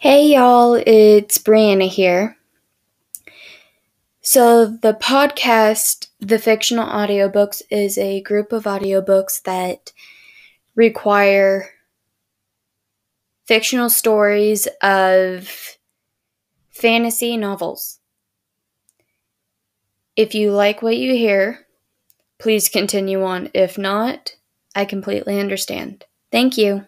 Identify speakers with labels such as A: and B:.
A: Hey y'all, it's Brianna here. So, the podcast, The Fictional Audiobooks, is a group of audiobooks that require fictional stories of fantasy novels. If you like what you hear, please continue on. If not, I completely understand. Thank you.